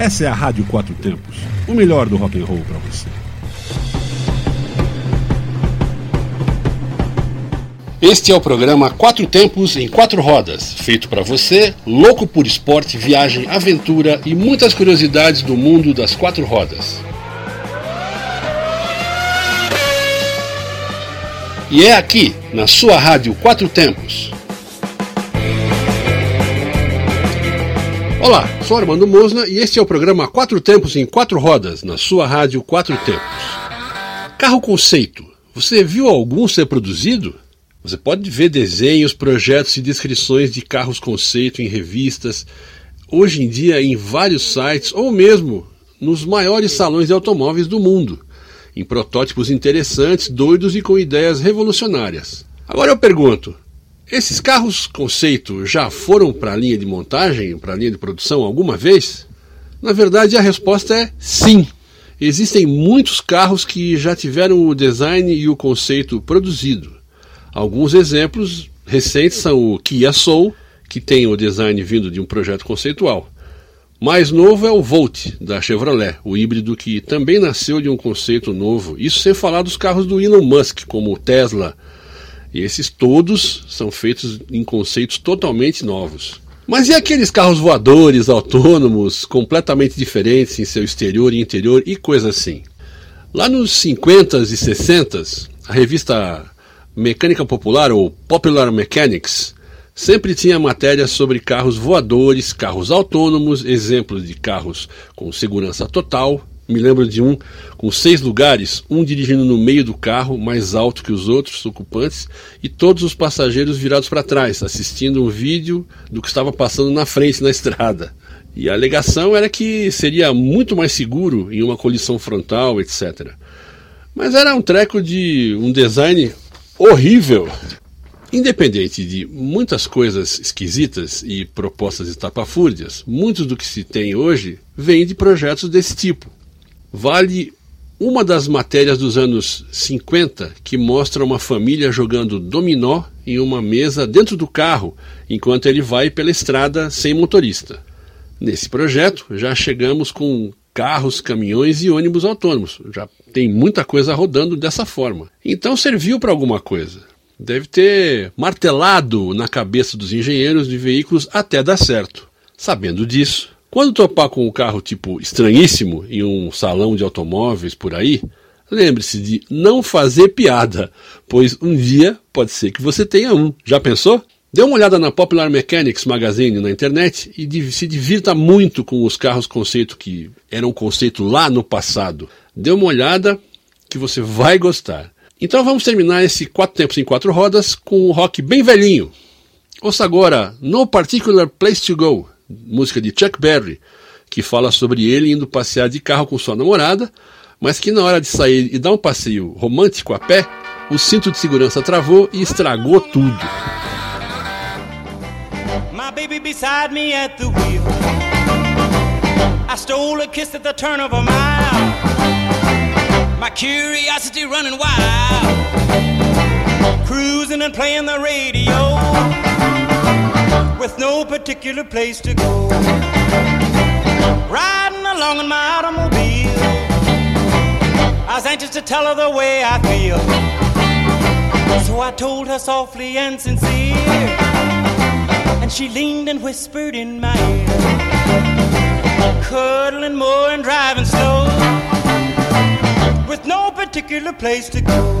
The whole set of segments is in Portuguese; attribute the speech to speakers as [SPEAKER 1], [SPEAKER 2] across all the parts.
[SPEAKER 1] Essa é a Rádio Quatro Tempos, o melhor do rock and roll para você. Este é o programa Quatro Tempos em Quatro Rodas, feito para você, louco por esporte, viagem, aventura e muitas curiosidades do mundo das quatro rodas. E é aqui, na sua rádio Quatro Tempos. Olá, sou Armando Mosna e este é o programa Quatro Tempos em Quatro Rodas, na sua rádio Quatro Tempos. Carro conceito. Você viu algum ser produzido? Você pode ver desenhos, projetos e descrições de carros conceito em revistas, hoje em dia em vários sites ou mesmo nos maiores salões de automóveis do mundo, em protótipos interessantes, doidos e com ideias revolucionárias. Agora eu pergunto: esses carros conceito já foram para a linha de montagem, para a linha de produção alguma vez? Na verdade, a resposta é sim. Existem muitos carros que já tiveram o design e o conceito produzido. Alguns exemplos recentes são o Kia Soul, que tem o design vindo de um projeto conceitual. Mais novo é o Volt, da Chevrolet, o híbrido que também nasceu de um conceito novo. Isso sem falar dos carros do Elon Musk, como o Tesla. E esses todos são feitos em conceitos totalmente novos. Mas e aqueles carros voadores, autônomos, completamente diferentes em seu exterior e interior e coisa assim? Lá nos 50s e 60s, a revista Mecânica Popular ou Popular Mechanics sempre tinha matérias sobre carros voadores, carros autônomos, exemplos de carros com segurança total. Me lembro de um com seis lugares, um dirigindo no meio do carro, mais alto que os outros ocupantes, e todos os passageiros virados para trás, assistindo um vídeo do que estava passando na frente na estrada. E a alegação era que seria muito mais seguro em uma colisão frontal, etc. Mas era um treco de um design horrível. Independente de muitas coisas esquisitas e propostas estapafúrdias, muito do que se tem hoje vem de projetos desse tipo. Vale uma das matérias dos anos 50 que mostra uma família jogando dominó em uma mesa dentro do carro enquanto ele vai pela estrada sem motorista. Nesse projeto já chegamos com carros, caminhões e ônibus autônomos. Já tem muita coisa rodando dessa forma. Então serviu para alguma coisa. Deve ter martelado na cabeça dos engenheiros de veículos até dar certo. Sabendo disso, quando topar com um carro tipo estranhíssimo em um salão de automóveis por aí, lembre-se de não fazer piada, pois um dia pode ser que você tenha um. Já pensou? Dê uma olhada na Popular Mechanics Magazine na internet e se divirta muito com os carros conceito que eram conceito lá no passado. Dê uma olhada que você vai gostar. Então vamos terminar esse quatro tempos em quatro rodas com um rock bem velhinho. Ouça agora No Particular Place to Go, música de Chuck Berry, que fala sobre ele indo passear de carro com sua namorada, mas que na hora de sair e dar um passeio romântico a pé, o cinto de segurança travou e estragou tudo.
[SPEAKER 2] My baby beside me at the wheel. I stole a kiss at the turn of a mile. My curiosity running wild. Cruising and playing the radio. With no particular place to go. Riding along in my automobile. I was anxious to tell her the way I feel. So I told her softly and sincere. And she leaned and whispered in my ear, cuddling more and driving slow, with no particular place to go.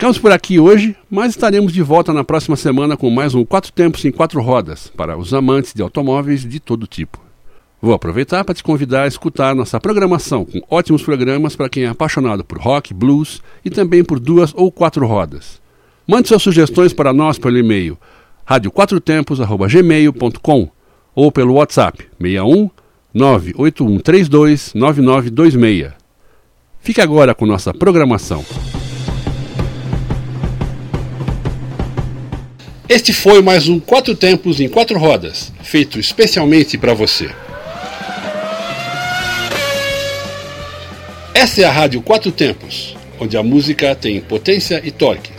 [SPEAKER 1] Ficamos por aqui hoje, mas estaremos de volta na próxima semana com mais um Quatro Tempos em Quatro Rodas para os amantes de automóveis de todo tipo. Vou aproveitar para te convidar a escutar nossa programação com ótimos programas para quem é apaixonado por rock, blues e também por duas ou quatro rodas. Mande suas sugestões para nós pelo e-mail radioquatrotempos@gmail.com ou pelo WhatsApp 61 98132 9926. Fique agora com nossa programação. Este foi mais um Quatro Tempos em Quatro Rodas, feito especialmente para você. Essa é a Rádio Quatro Tempos, onde a música tem potência e torque.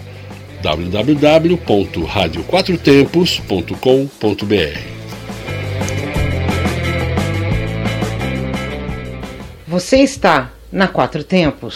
[SPEAKER 1] www.radioquatrotempos.com.br
[SPEAKER 3] Você está na Quatro Tempos.